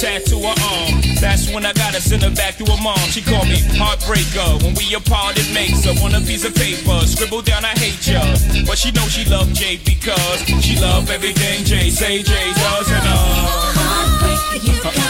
tattoo her arm. That's when I gotta send her back to her mom. She called me heartbreaker. When we apart, it makes her on a piece of paper. Scribble down, I hate ya. But she knows she loved Jay because she loved everything Jay say Jay does and uh. Heartbreaker, you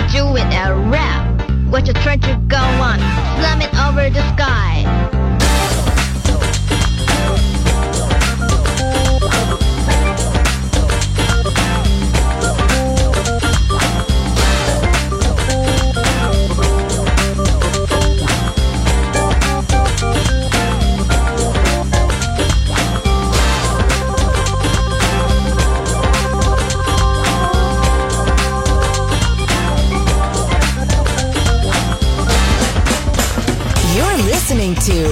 you doing a rap? What you trying to go on? Slamming over the sky.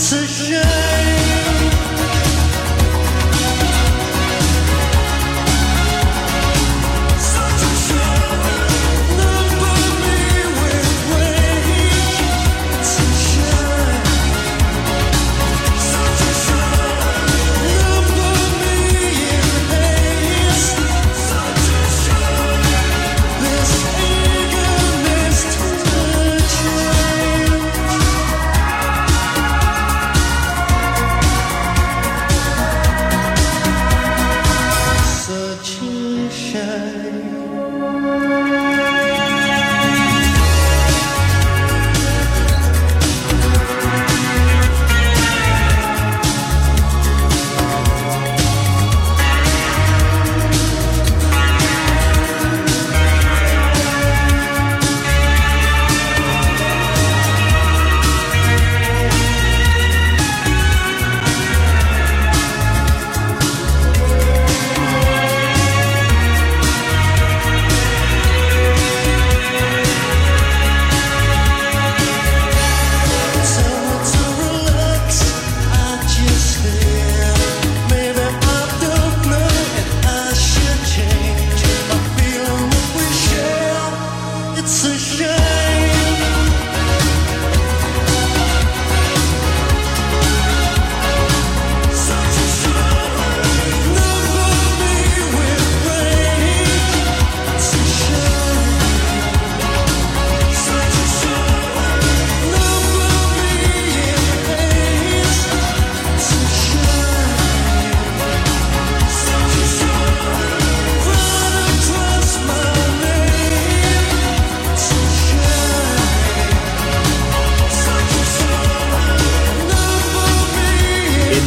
It's a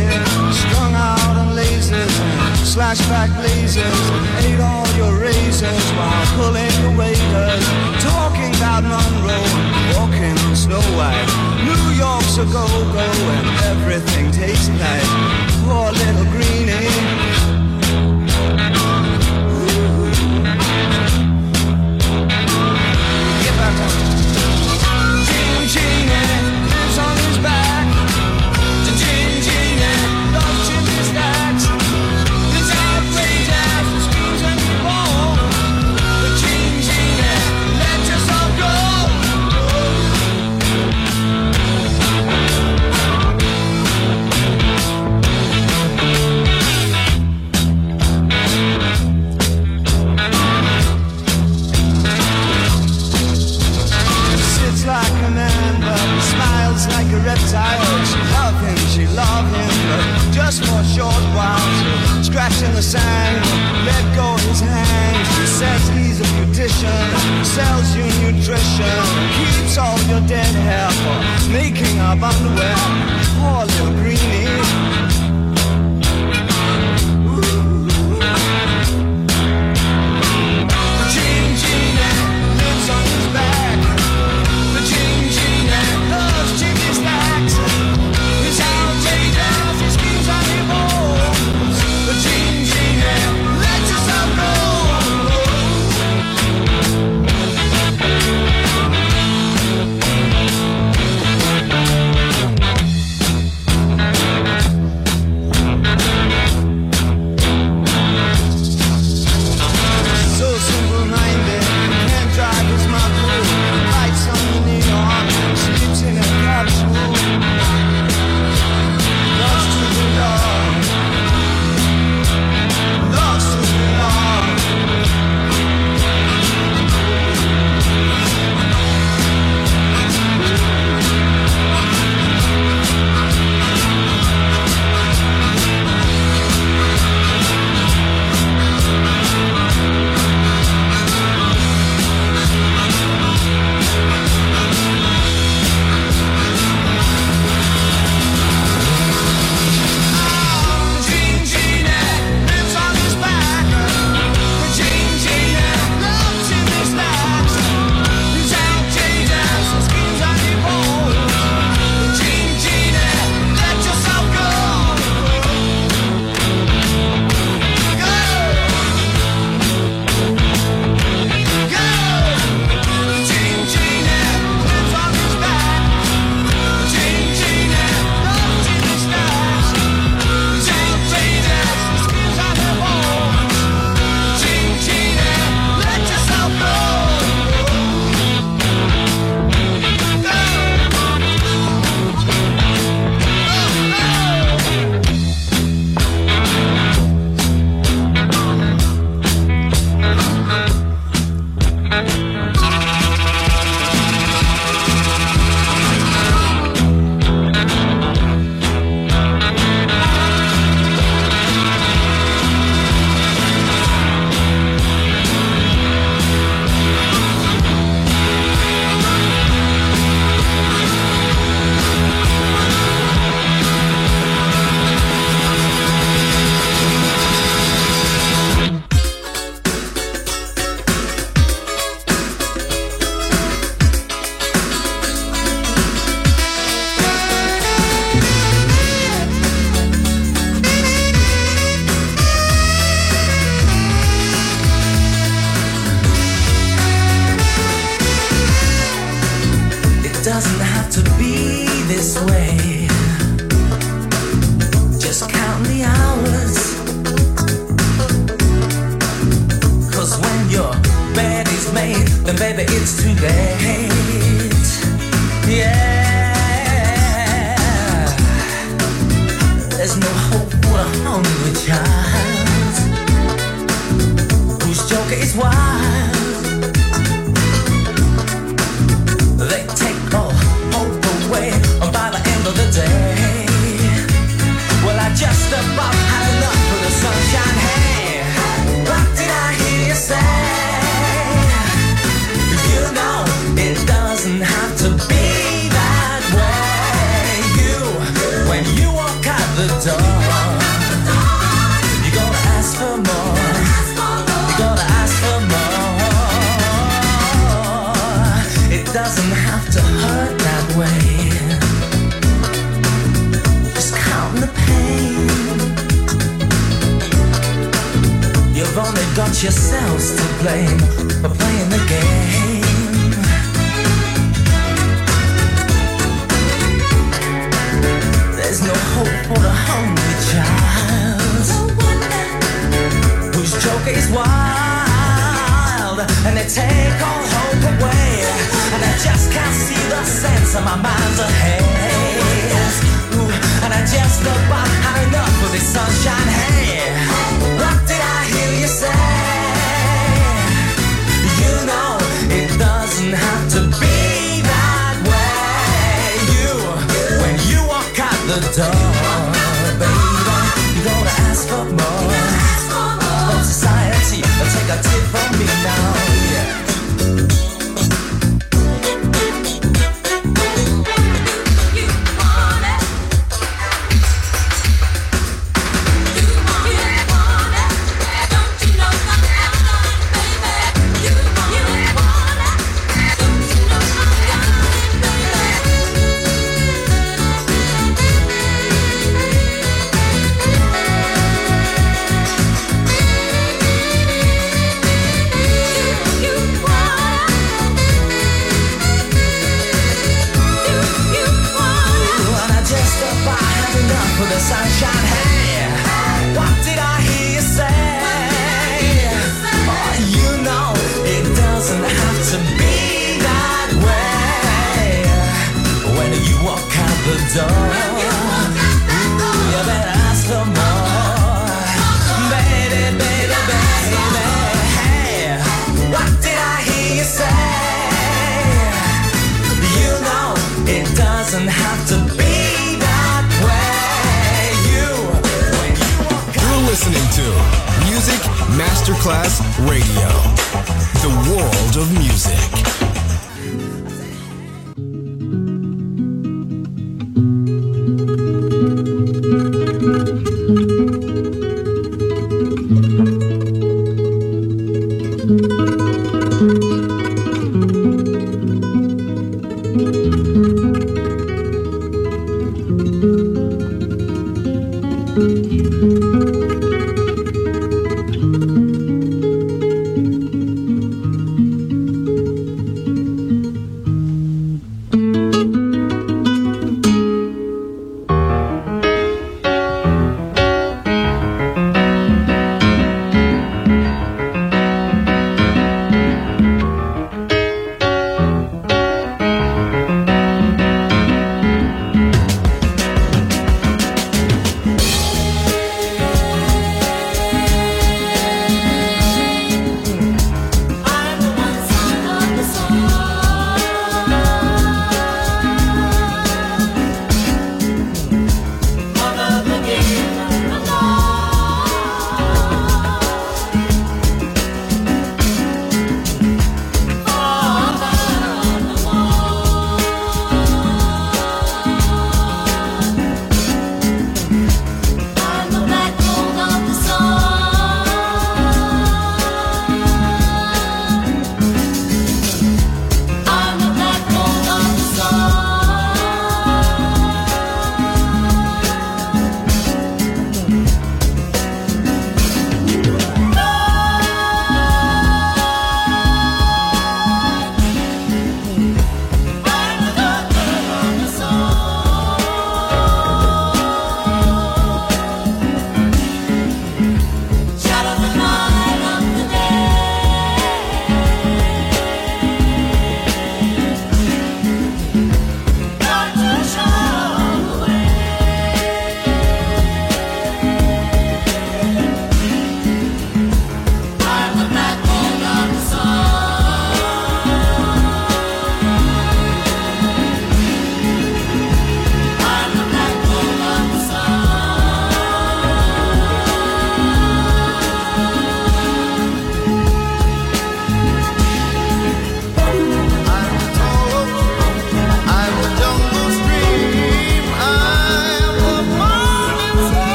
City, strung out on lasers and slashback lasers. Ate all your razors while pulling the waiters, talking about Monroe, walking on Snow White. New York's a go-go and everything tastes nice. Poor little greenie. Get back like. She love him, she love him, but just for a short while. So scratch in the sand, let go his hand. She says he's a beautician, sells you nutrition, keeps all your dead hair for making up underwear. Poor little greenie.